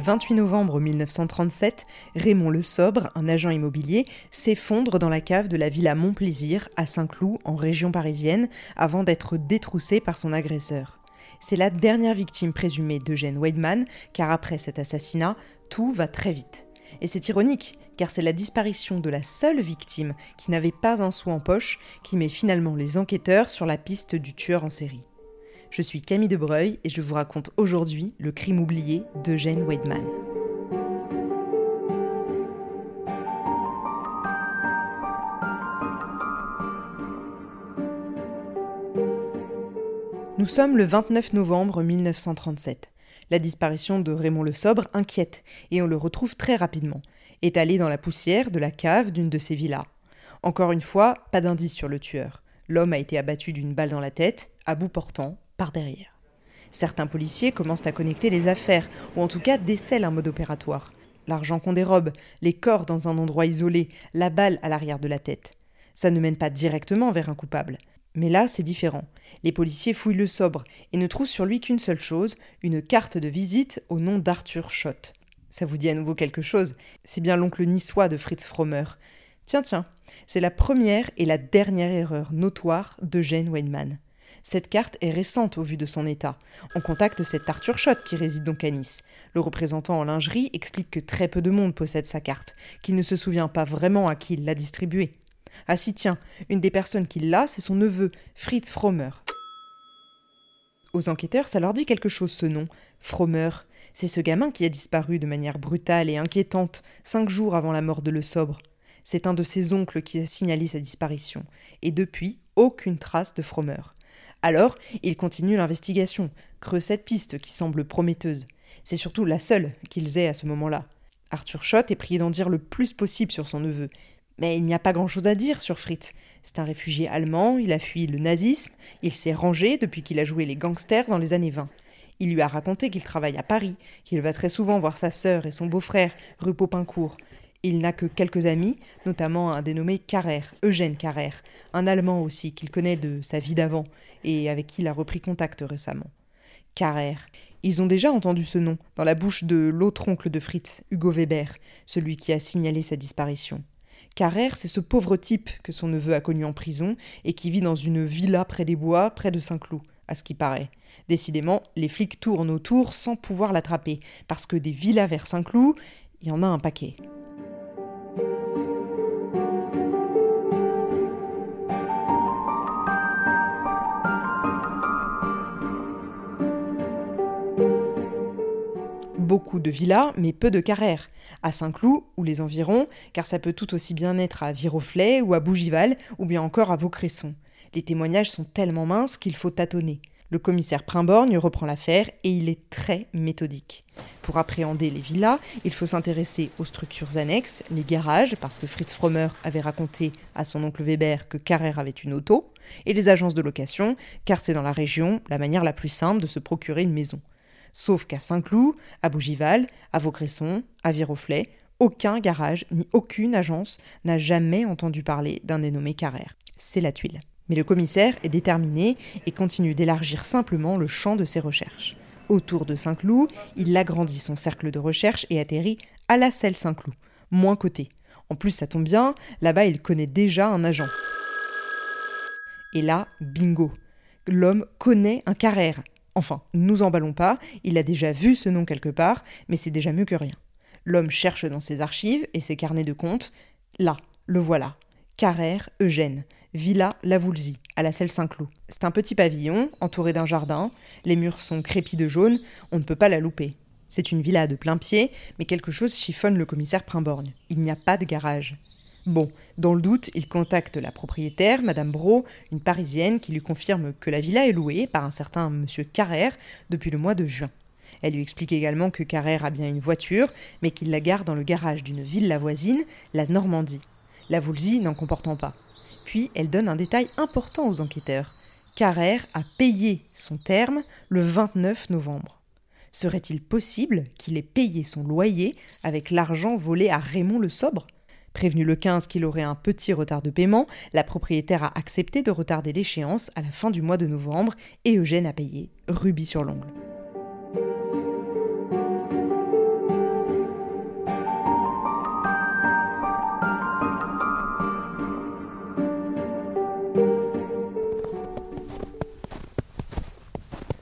28 novembre 1937, Raymond Le Sobre, un agent immobilier, s'effondre dans la cave de la villa Montplaisir à Saint-Cloud, en région parisienne, avant d'être détroussé par son agresseur. C'est la dernière victime présumée d'Eugène Weidman, car après cet assassinat, tout va très vite. Et c'est ironique, car c'est la disparition de la seule victime qui n'avait pas un sou en poche qui met finalement les enquêteurs sur la piste du tueur en série. Je suis Camille Debreuil et je vous raconte aujourd'hui le crime oublié d'Eugène Weidman. Nous sommes le 29 novembre 1937. La disparition de Raymond le Sobre inquiète et on le retrouve très rapidement, étalé dans la poussière de la cave d'une de ses villas. Encore une fois, pas d'indice sur le tueur. L'homme a été abattu d'une balle dans la tête, à bout portant, derrière. Certains policiers commencent à connecter les affaires, ou en tout cas décèlent un mode opératoire. L'argent qu'on dérobe, les corps dans un endroit isolé, la balle à l'arrière de la tête. Ça ne mène pas directement vers un coupable. Mais là, c'est différent. Les policiers fouillent le sobre et ne trouvent sur lui qu'une seule chose, une carte de visite au nom d'Arthur Schott. Ça vous dit à nouveau quelque chose? C'est bien l'oncle niçois de Fritz Frommer. Tiens, tiens, c'est la première et la dernière erreur notoire d'Eugène Weinmann. Cette carte est récente au vu de son état. On contacte cet Arthur Schott qui réside donc à Nice. Le représentant en lingerie explique que très peu de monde possède sa carte, qu'il ne se souvient pas vraiment à qui il l'a distribuée. Ah si tiens, une des personnes qui l'a, c'est son neveu, Fritz Frommer. Aux enquêteurs, ça leur dit quelque chose ce nom, Frommer. C'est ce gamin qui a disparu de manière brutale et inquiétante cinq jours avant la mort de Le Sobre. C'est un de ses oncles qui a signalé sa disparition, et depuis, aucune trace de Frommer. Alors, il continue l'investigation, creuse cette piste qui semble prometteuse. C'est surtout la seule qu'ils aient à ce moment-là. Arthur Schott est prié d'en dire le plus possible sur son neveu, mais il n'y a pas grand-chose à dire sur Fritz. C'est un réfugié allemand, il a fui le nazisme, il s'est rangé depuis qu'il a joué les gangsters dans les années 20. Il lui a raconté qu'il travaille à Paris, qu'il va très souvent voir sa sœur et son beau-frère, rue Popincourt. Il n'a que quelques amis, notamment un dénommé Carrère, Eugène Carrère, un Allemand aussi qu'il connaît de sa vie d'avant et avec qui il a repris contact récemment. Carrère. Ils ont déjà entendu ce nom dans la bouche de l'autre oncle de Fritz, Hugo Weber, celui qui a signalé sa disparition. Carrère, c'est ce pauvre type que son neveu a connu en prison et qui vit dans une villa près des bois, près de Saint-Cloud, à ce qui paraît. Décidément, les flics tournent autour sans pouvoir l'attraper, parce que des villas vers Saint-Cloud, il y en a un paquet. Beaucoup de villas, mais peu de carrères. À Saint-Cloud ou les environs, car ça peut tout aussi bien être à Viroflay ou à Bougival, ou bien encore à Vaucresson. Les témoignages sont tellement minces qu'il faut tâtonner. Le commissaire Primborgne reprend l'affaire et il est très méthodique. Pour appréhender les villas, il faut s'intéresser aux structures annexes, les garages, parce que Fritz Frommer avait raconté à son oncle Weber que Carrère avait une auto, et les agences de location, car c'est dans la région la manière la plus simple de se procurer une maison. Sauf qu'à Saint-Cloud, à Bougival, à Vaucresson, à Viroflay, aucun garage ni aucune agence n'a jamais entendu parler d'un dénommé Carrère. C'est la tuile. Mais le commissaire est déterminé et continue d'élargir simplement le champ de ses recherches. Autour de Saint-Cloud, il agrandit son cercle de recherche et atterrit à la selle Saint-Cloud, moins coté. En plus, ça tombe bien, là-bas, il connaît déjà un agent. Et là, bingo. L'homme connaît un Carrère. Enfin, nous emballons pas, il a déjà vu ce nom quelque part, mais c'est déjà mieux que rien. L'homme cherche dans ses archives et ses carnets de comptes. Là, le voilà. Carrère, Eugène, Villa Lavoulzy, à la Selle Saint-Cloud. C'est un petit pavillon, entouré d'un jardin. Les murs sont crépis de jaune, on ne peut pas la louper. C'est une villa de plein pied, mais quelque chose chiffonne le commissaire Primborgne. Il n'y a pas de garage. Bon, dans le doute, il contacte la propriétaire, Madame Bro, une Parisienne, qui lui confirme que la villa est louée par un certain Monsieur Carrère depuis le mois de juin. Elle lui explique également que Carrère a bien une voiture, mais qu'il la garde dans le garage d'une villa voisine, la Normandie. La Voulzy n'en comportant pas. Puis elle donne un détail important aux enquêteurs. Carrère a payé son terme le 29 novembre. Serait-il possible qu'il ait payé son loyer avec l'argent volé à Raymond le Sobre? Prévenu le 15 qu'il aurait un petit retard de paiement, la propriétaire a accepté de retarder l'échéance à la fin du mois de novembre et Eugène a payé rubis sur l'ongle.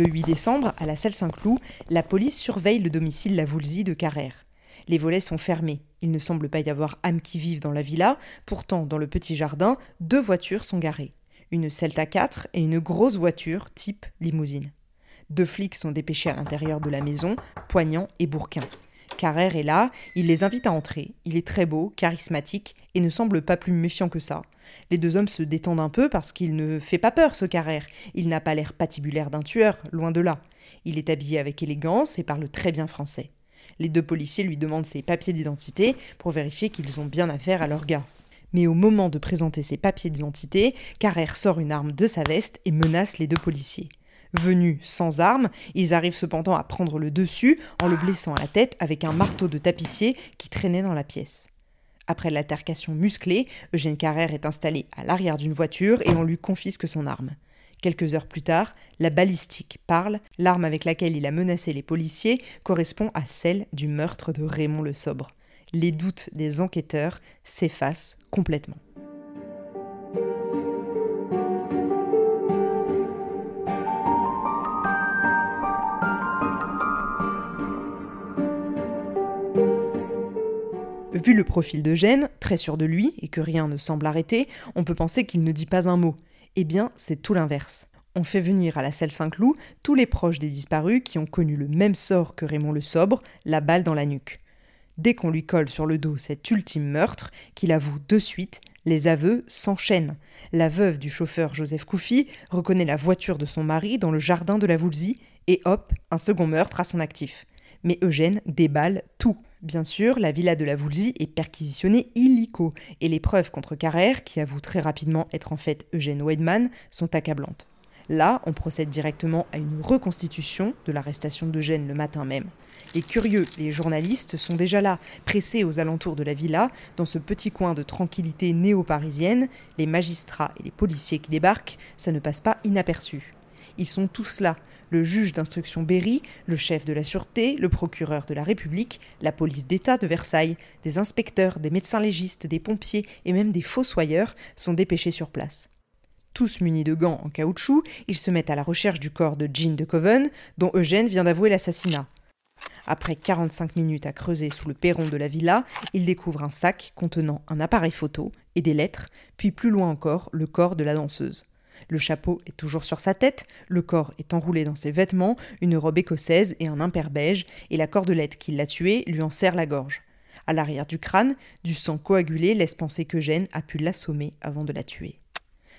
Le 8 décembre, à la salle Saint-Cloud, la police surveille le domicile La Lavoulzy de Carrère. Les volets sont fermés. Il ne semble pas y avoir âme qui vive dans la villa. Pourtant, dans le petit jardin, deux voitures sont garées. Une Celta 4 et une grosse voiture type limousine. Deux flics sont dépêchés à l'intérieur de la maison, poignant et bourquin. Carrère est là, il les invite à entrer. Il est très beau, charismatique et ne semble pas plus méfiant que ça. Les deux hommes se détendent un peu parce qu'il ne fait pas peur, ce Carrère. Il n'a pas l'air patibulaire d'un tueur, loin de là. Il est habillé avec élégance et parle très bien français. Les deux policiers lui demandent ses papiers d'identité pour vérifier qu'ils ont bien affaire à leur gars. Mais au moment de présenter ses papiers d'identité, Carrère sort une arme de sa veste et menace les deux policiers. Venus sans armes, ils arrivent cependant à prendre le dessus en le blessant à la tête avec un marteau de tapissier qui traînait dans la pièce. Après l'altercation musclée, Eugène Carrère est installé à l'arrière d'une voiture et on lui confisque son arme. Quelques heures plus tard, la balistique parle, l'arme avec laquelle il a menacé les policiers correspond à celle du meurtre de Raymond le Sobre. Les doutes des enquêteurs s'effacent complètement. Vu le profil d'Eugène, très sûr de lui et que rien ne semble arrêter, on peut penser qu'il ne dit pas un mot. Eh bien, c'est tout l'inverse. On fait venir à la salle Saint-Cloud tous les proches des disparus qui ont connu le même sort que Raymond le Sobre, la balle dans la nuque. Dès qu'on lui colle sur le dos cet ultime meurtre, qu'il avoue de suite, les aveux s'enchaînent. La veuve du chauffeur Joseph Koufi reconnaît la voiture de son mari dans le jardin de la Voulzy, et hop, un second meurtre à son actif. Mais Eugène déballe tout. Bien sûr, la villa de la Voulzy est perquisitionnée illico, et les preuves contre Carrère, qui avoue très rapidement être en fait Eugène Weidmann, sont accablantes. Là, on procède directement à une reconstitution de l'arrestation d'Eugène le matin même. Les curieux, les journalistes sont déjà là, pressés aux alentours de la villa, dans ce petit coin de tranquillité néo-parisienne. Les magistrats et les policiers qui débarquent, ça ne passe pas inaperçu. Ils sont tous là, le juge d'instruction Berry, le chef de la sûreté, le procureur de la République, la police d'État de Versailles, des inspecteurs, des médecins légistes, des pompiers et même des fossoyeurs sont dépêchés sur place. Tous munis de gants en caoutchouc, ils se mettent à la recherche du corps de Jean de Coven, dont Eugène vient d'avouer l'assassinat. Après 45 minutes à creuser sous le perron de la villa, ils découvrent un sac contenant un appareil photo et des lettres, puis plus loin encore le corps de la danseuse. Le chapeau est toujours sur sa tête, le corps est enroulé dans ses vêtements, une robe écossaise et un imper beige, et la cordelette qui l'a tué lui en serre la gorge. À l'arrière du crâne, du sang coagulé laisse penser qu'Eugène a pu l'assommer avant de la tuer.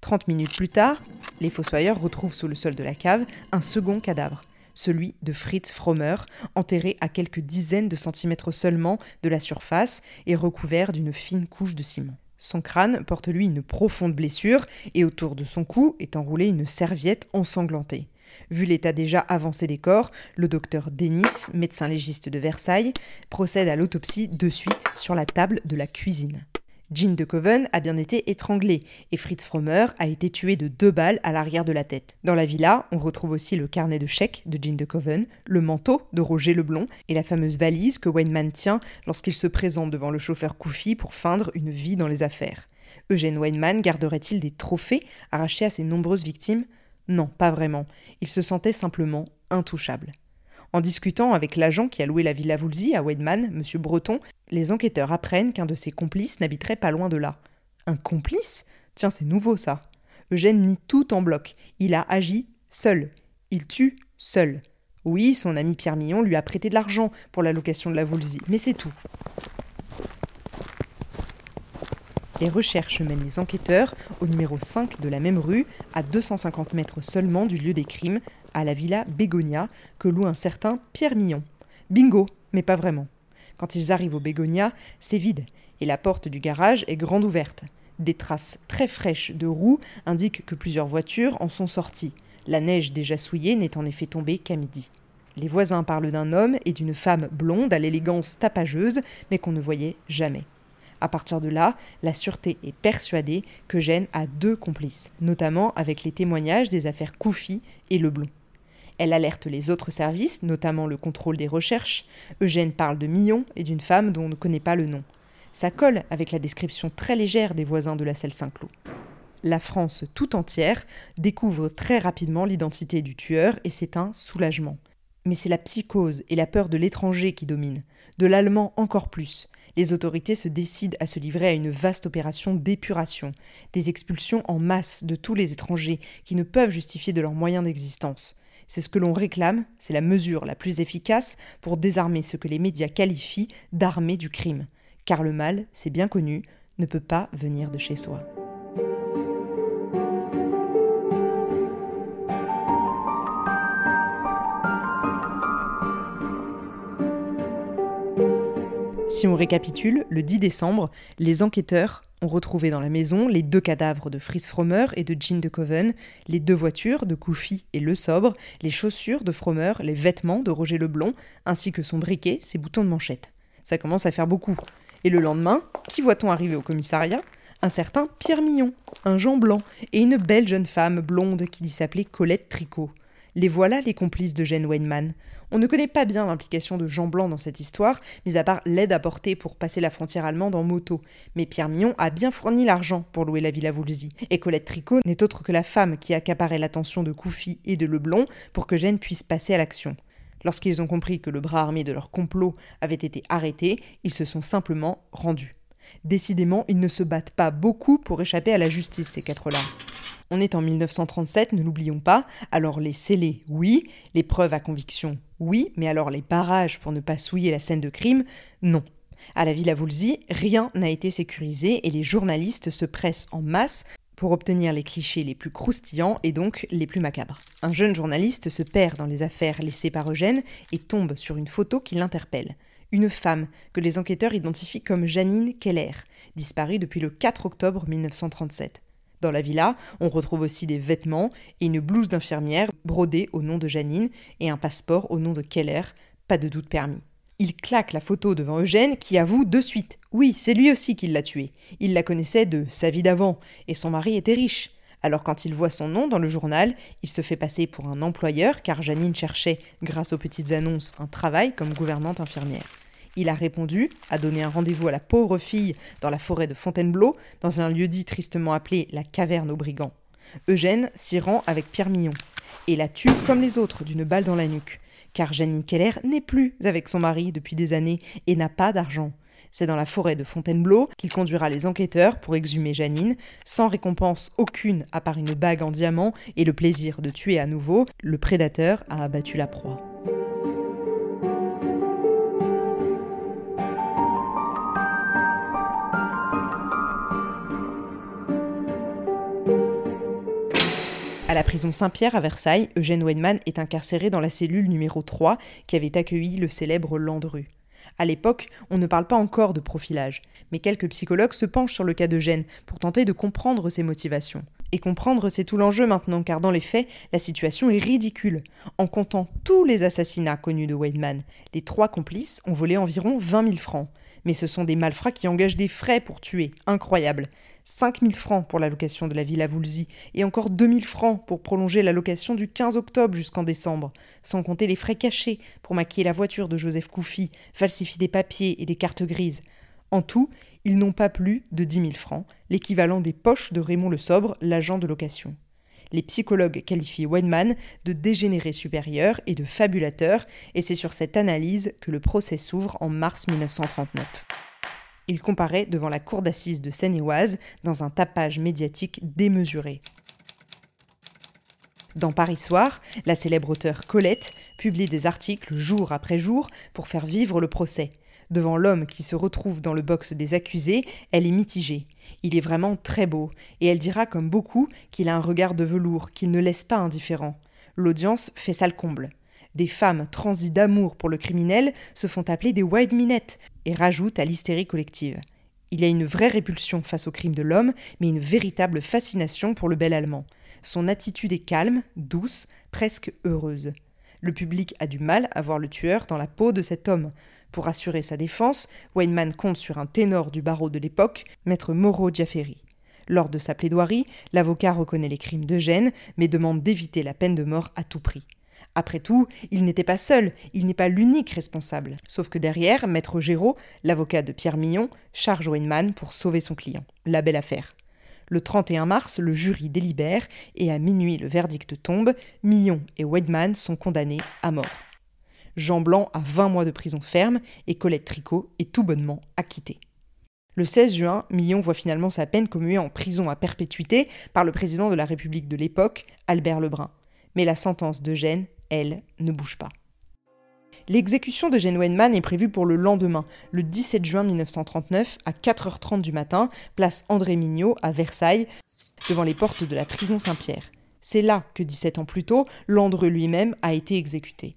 Trente minutes plus tard, les fossoyeurs retrouvent sous le sol de la cave un second cadavre, celui de Fritz Frommer, enterré à quelques dizaines de centimètres seulement de la surface et recouvert d'une fine couche de ciment. Son crâne porte lui une profonde blessure et autour de son cou est enroulée une serviette ensanglantée. Vu l'état déjà avancé des corps, le docteur Denis, médecin légiste de Versailles, procède à l'autopsie de suite sur la table de la cuisine. Jean de Coven a bien été étranglé et Fritz Frommer a été tué de deux balles à l'arrière de la tête. Dans la villa, on retrouve aussi le carnet de chèques de Jean de Coven, le manteau de Roger Leblond et la fameuse valise que Weinman tient lorsqu'il se présente devant le chauffeur Koufi pour feindre une vie dans les affaires. Eugène Weinman garderait-il des trophées arrachés à ses nombreuses victimes? Non, pas vraiment. Il se sentait simplement intouchable. En discutant avec l'agent qui a loué la villa Voulzy à Weidman, M. Breton, les enquêteurs apprennent qu'un de ses complices n'habiterait pas loin de là. Un complice? Tiens, c'est nouveau ça. Eugène nie tout en bloc. Il a agi seul. Il tue seul. Oui, son ami Pierre Millon lui a prêté de l'argent pour la location de la Voulzy, mais c'est tout. Les recherches mènent les enquêteurs au numéro 5 de la même rue, à 250 mètres seulement du lieu des crimes, à la villa Bégonia, que loue un certain Pierre Millon. Bingo, mais pas vraiment. Quand ils arrivent au Bégonia, c'est vide, et la porte du garage est grande ouverte. Des traces très fraîches de roues indiquent que plusieurs voitures en sont sorties. La neige déjà souillée n'est en effet tombée qu'à midi. Les voisins parlent d'un homme et d'une femme blonde à l'élégance tapageuse, mais qu'on ne voyait jamais. À partir de là, la sûreté est persuadée que Gênes a deux complices, notamment avec les témoignages des affaires Koufi et Leblond. Elle alerte les autres services, notamment le contrôle des recherches. Eugène parle de Millon et d'une femme dont on ne connaît pas le nom. Ça colle avec la description très légère des voisins de la selle Saint-Cloud. la France tout entière découvre très rapidement l'identité du tueur et c'est un soulagement. Mais c'est la psychose et la peur de l'étranger qui dominent, de l'allemand encore plus. Les autorités se décident à se livrer à une vaste opération d'épuration, des expulsions en masse de tous les étrangers qui ne peuvent justifier de leurs moyens d'existence. C'est ce que l'on réclame, c'est la mesure la plus efficace pour désarmer ce que les médias qualifient d'armée du crime. Car le mal, c'est bien connu, ne peut pas venir de chez soi. Si on récapitule, le 10 décembre, les enquêteurs ont retrouvé dans la maison les deux cadavres de Fritz Frommer et de Jean de Coven, les deux voitures de Koufy et Le Sobre, les chaussures de Frommer, les vêtements de Roger Leblond, ainsi que son briquet, ses boutons de manchette. Ça commence à faire beaucoup. Et le lendemain, qui voit-on arriver au commissariat? Un certain Pierre Millon, un Jean Blanc et une belle jeune femme blonde qui dit s'appeler Colette Tricot. Les voilà les complices de Jane Weinman. On ne connaît pas bien l'implication de Jean Blanc dans cette histoire, mis à part l'aide apportée pour passer la frontière allemande en moto. Mais Pierre Millon a bien fourni l'argent pour louer la villa Woolsey. Et Colette Tricot n'est autre que la femme qui accaparait l'attention de Koufi et de Leblond pour que Jane puisse passer à l'action. Lorsqu'ils ont compris que le bras armé de leur complot avait été arrêté, ils se sont simplement rendus. Décidément, ils ne se battent pas beaucoup pour échapper à la justice, ces quatre-là. On est en 1937, ne l'oublions pas, alors les scellés, oui, les preuves à conviction, oui, mais alors les barrages pour ne pas souiller la scène de crime, non. À la Villa Woolsey, rien n'a été sécurisé et les journalistes se pressent en masse pour obtenir les clichés les plus croustillants et donc les plus macabres. Un jeune journaliste se perd dans les affaires laissées par Eugène et tombe sur une photo qui l'interpelle. Une femme que les enquêteurs identifient comme Janine Keller, disparue depuis le 4 octobre 1937. Dans la villa, on retrouve aussi des vêtements et une blouse d'infirmière brodée au nom de Janine et un passeport au nom de Keller, pas de doute permis. Il claque la photo devant Eugène qui avoue de suite. Oui, c'est lui aussi qui l'a tuée. Il la connaissait de sa vie d'avant et son mari était riche. Alors quand il voit son nom dans le journal, il se fait passer pour un employeur car Janine cherchait, grâce aux petites annonces, un travail comme gouvernante infirmière. Il a répondu, a donné un rendez-vous à la pauvre fille dans la forêt de Fontainebleau, dans un lieu dit tristement appelé la caverne aux brigands. Eugène s'y rend avec Pierre Millon et la tue comme les autres d'une balle dans la nuque, car Janine Keller n'est plus avec son mari depuis des années et n'a pas d'argent. C'est dans la forêt de Fontainebleau qu'il conduira les enquêteurs pour exhumer Janine, sans récompense aucune à part une bague en diamant et le plaisir de tuer à nouveau, le prédateur a abattu la proie. À la prison Saint-Pierre à Versailles, Eugène Weinman est incarcéré dans la cellule numéro 3 qui avait accueilli le célèbre Landru. À l'époque, on ne parle pas encore de profilage, mais quelques psychologues se penchent sur le cas d'Eugène pour tenter de comprendre ses motivations. Et comprendre, c'est tout l'enjeu maintenant, car dans les faits, la situation est ridicule. En comptant tous les assassinats connus de Weinman, les trois complices ont volé environ 20 000 francs. Mais ce sont des malfrats qui engagent des frais pour tuer. Incroyable. 5 000 francs pour la location de la villa Woolsey et encore 2 000 francs pour prolonger la location du 15 octobre jusqu'en décembre, sans compter les frais cachés pour maquiller la voiture de Joseph Koufi, falsifier des papiers et des cartes grises. En tout, ils n'ont pas plus de 10 000 francs, l'équivalent des poches de Raymond le Sobre, l'agent de location. Les psychologues qualifient Weinman de dégénéré supérieur et de fabulateur, et c'est sur cette analyse que le procès s'ouvre en mars 1939. Il comparaît devant la cour d'assises de Seine-et-Oise dans un tapage médiatique démesuré. Dans Paris Soir, la célèbre auteure Colette publie des articles jour après jour pour faire vivre le procès. Devant l'homme qui se retrouve dans le box des accusés, elle est mitigée. Il est vraiment très beau, et elle dira comme beaucoup qu'il a un regard de velours, qu'il ne laisse pas indifférent. L'audience fait sale comble. Des femmes transies d'amour pour le criminel se font appeler des white minettes et rajoutent à l'hystérie collective. Il y a une vraie répulsion face au crime de l'homme, mais une véritable fascination pour le bel Allemand. Son attitude est calme, douce, presque heureuse. Le public a du mal à voir le tueur dans la peau de cet homme. Pour assurer sa défense, Weinman compte sur un ténor du barreau de l'époque, maître Moreau Diaferi. Lors de sa plaidoirie, l'avocat reconnaît les crimes d'Eugène, mais demande d'éviter la peine de mort à tout prix. Après tout, il n'était pas seul, il n'est pas l'unique responsable. Sauf que derrière, Maître Géraud, l'avocat de Pierre Millon, charge Weinman pour sauver son client. La belle affaire. Le 31 mars, le jury délibère et à minuit le verdict tombe, Millon et Weidman sont condamnés à mort. Jean Blanc a 20 mois de prison ferme et Colette Tricot est tout bonnement acquittée. Le 16 juin, Millon voit finalement sa peine commuée en prison à perpétuité par le président de la République de l'époque, Albert Lebrun. Mais la sentence d'Eugène, elle, ne bouge pas. L'exécution de Gene Weinman est prévue pour le lendemain, le 17 juin 1939, à 4h30 du matin, place André Mignot, à Versailles, devant les portes de la prison Saint-Pierre. C'est là que 17 ans plus tôt, Landreux lui-même a été exécuté.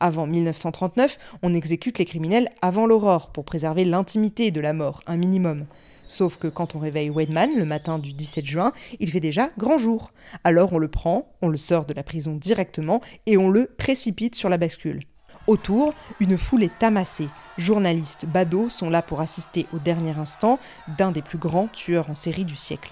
Avant 1939, on exécute les criminels avant l'aurore pour préserver l'intimité de la mort, un minimum. Sauf que quand on réveille Weidman le matin du 17 juin, il fait déjà grand jour. Alors on le prend, on le sort de la prison directement et on le précipite sur la bascule. Autour, une foule est amassée. Journalistes, badauds sont là pour assister au dernier instant d'un des plus grands tueurs en série du siècle.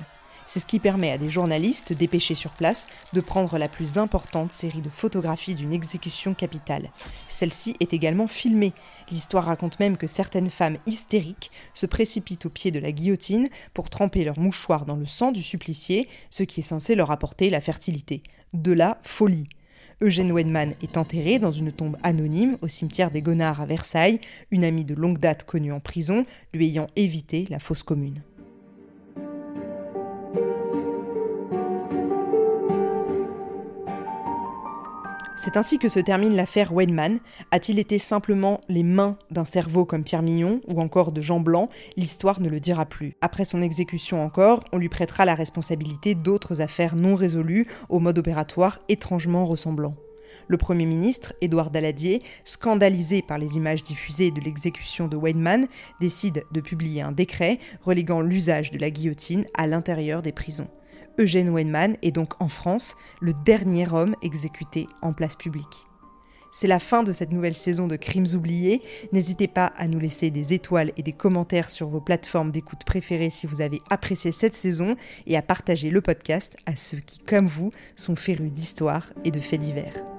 C'est ce qui permet à des journalistes dépêchés sur place de prendre la plus importante série de photographies d'une exécution capitale. Celle-ci est également filmée. L'histoire raconte même que certaines femmes hystériques se précipitent au pied de la guillotine pour tremper leur mouchoir dans le sang du supplicié, ce qui est censé leur apporter la fertilité. De la folie. Eugène Wedman est enterré dans une tombe anonyme au cimetière des Gonards à Versailles, une amie de longue date connue en prison, lui ayant évité la fosse commune. C'est ainsi que se termine l'affaire Weinman. A-t-il été simplement les mains d'un cerveau comme Pierre Mignon ou encore de Jean Blanc? L'histoire ne le dira plus. Après son exécution encore, on lui prêtera la responsabilité d'autres affaires non résolues au mode opératoire étrangement ressemblant. Le Premier ministre, Édouard Daladier, scandalisé par les images diffusées de l'exécution de Weinman, décide de publier un décret reléguant l'usage de la guillotine à l'intérieur des prisons. Eugène Weinman est donc en France le dernier homme exécuté en place publique. C'est la fin de cette nouvelle saison de Crimes oubliés. N'hésitez pas à nous laisser des étoiles et des commentaires sur vos plateformes d'écoute préférées si vous avez apprécié cette saison et à partager le podcast à ceux qui, comme vous, sont férus d'histoire et de faits divers.